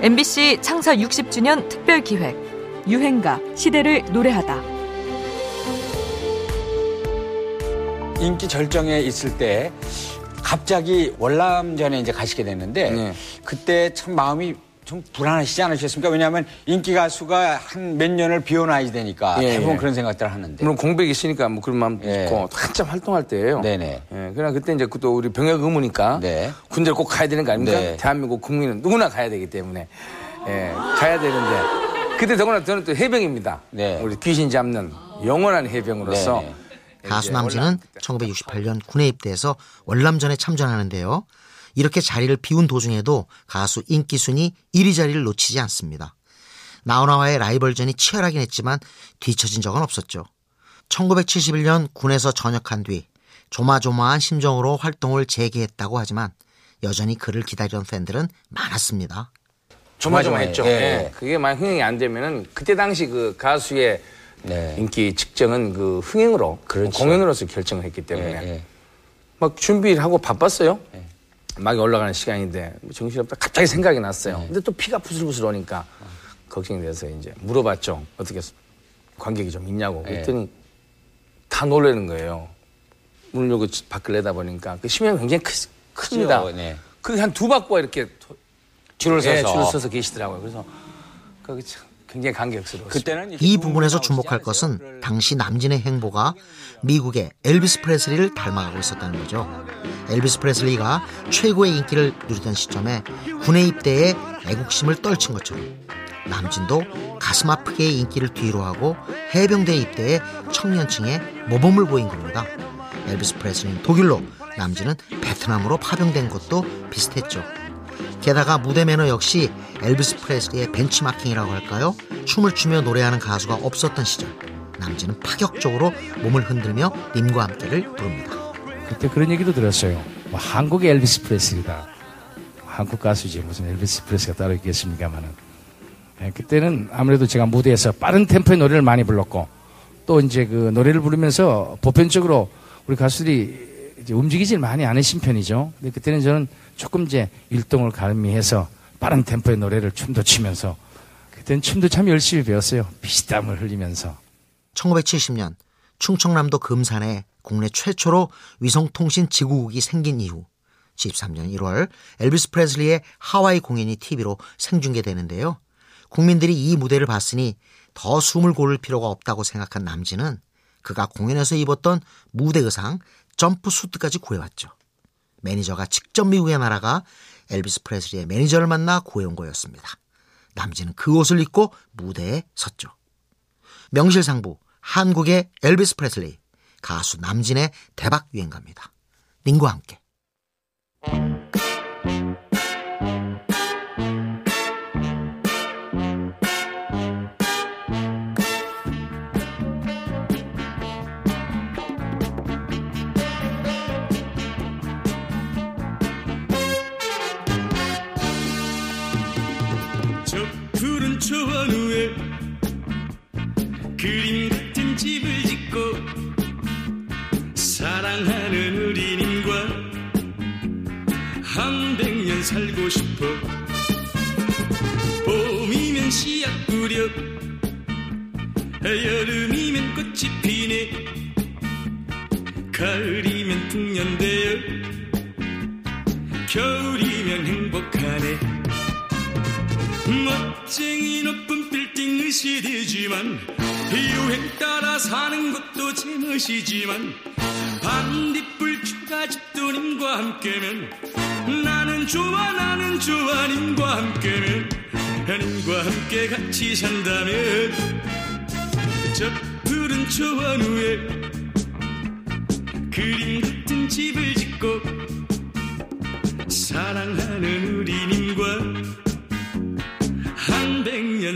MBC 창사 60주년 특별 기획 유행가 시대를 노래하다. 인기 절정에 있을 때 갑자기 월남전에 이제 가시게 됐는데 네. 그때 참 마음이 좀 불안하시지 않으셨습니까? 왜냐하면 인기 가수가 한 몇 년을 비워놔야 되니까 예, 대부분 예. 그런 생각들을 하는데. 물론 공백이 있으니까 뭐 그런 마음도 예. 있고 한참 활동할 때예요. 네네. 예, 그러나 그때 이제 또 우리 병역 의무니까 네. 군대를 꼭 가야 되는 거 아닙니까? 네. 대한민국 국민은 누구나 가야 되기 때문에 예, 가야 되는데 그때 더구나 저는 또 해병입니다. 네. 우리 귀신 잡는 영원한 해병으로서 네네. 가수 이제 남진은 1968년 군에 입대해서 월남전에 참전하는데요. 이렇게 자리를 비운 도중에도 가수 인기순이 1위 자리를 놓치지 않습니다. 나훈아와의 라이벌전이 치열하긴 했지만 뒤처진 적은 없었죠. 1971년 군에서 전역한 뒤 조마조마한 심정으로 활동을 재개했다고 하지만 여전히 그를 기다리던 팬들은 많았습니다. 조마조마했죠. 예. 예. 그게 만약 흥행이 안 되면은 그때 당시 그 가수의 네. 인기 측정은 그 흥행으로 그렇죠. 공연으로서 결정을 했기 때문에 예, 예. 막 준비를 하고 바빴어요. 막 올라가는 시간인데 정신없다 갑자기 생각이 났어요. 근데 또 피가 부슬부슬 오니까 걱정이 돼서 이제 물어봤죠. 어떻게 관객이 좀 있냐고. 예. 그랬더니 다 놀라는 거예요. 문을 열고 밖을 내다보니까 그 심형이 굉장히 크, 큽니다. 네. 그게 한 두 바퀴 이렇게 도- 줄을 서서. 예, 줄을 서서 계시더라고요. 그래서 그게 참 굉장히 감격스러웠어요. 그때는 이제 이두 부분에서 주목할? 것은 당시 남진의 행보가 미국의 엘비스 프레슬리를 닮아가고 있었다는 거죠. 엘비스 프레슬리가 최고의 인기를 누리던 시점에 군에 입대해 애국심을 떨친 것처럼 남진도 가슴 아프게 인기를 뒤로 하고 해병대에 입대해 청년층의 모범을 보인 겁니다. 엘비스 프레슬리는 독일로 남진은 베트남으로 파병된 것도 비슷했죠. 게다가 무대 매너 역시 엘비스 프레슬리의 벤치마킹이라고 할까요? 춤을 추며 노래하는 가수가 없었던 시절 남진은 파격적으로 몸을 흔들며 님과 함께를 부릅니다. 그때 그런 얘기도 들었어요. 뭐 한국의 엘비스 프레슬리다. 한국 가수지 무슨 엘비스 프레슬리가 따로 있겠습니까마는. 예, 그때는 아무래도 제가 무대에서 빠른 템포의 노래를 많이 불렀고 또 이제 그 노래를 부르면서 보편적으로 우리 가수들이 움직이질 많이 않으신 편이죠. 근데 그때는 저는 조금 이제 율동을 가미해서 빠른 템포의 노래를 춤도 추면서 그때는 춤도 참 열심히 배웠어요. 피땀을 흘리면서. 1970년 충청남도 금산에 국내 최초로 위성통신 지구국이 생긴 이후 73년 1월 엘비스 프레슬리의 하와이 공연이 TV로 생중계되는데요. 국민들이 이 무대를 봤으니 더 숨을 고를 필요가 없다고 생각한 남진은 그가 공연에서 입었던 무대 의상 점프 수트까지 구해왔죠. 매니저가 직접 미국에 날아가 엘비스 프레슬리의 매니저를 만나 구해온 거였습니다. 남진은 그 옷을 입고 무대에 섰죠. 명실상부 한국의 엘비스 프레슬리 가수 남진의 대박 유행가입니다. 링과 함께 저 푸른 초원 위에 그림 같은 집을 짓고 사랑하는 우리님과 한 백 년 살고 싶어. 봄이면 씨앗 뿌려 여름이면 꽃이 피네. 가을이면 풍년되어 겨울이면 행복하네 멋쟁이 높은 빌딩 시대지만 유행 따라 사는 것도 제멋이지만 반딧불 추가 집도 님과 함께면 나는 좋아 나는 좋아 님과 함께면 님과 함께 같이 산다면 저 푸른 초원 위에 그림 같은 집을 짓고 사랑하는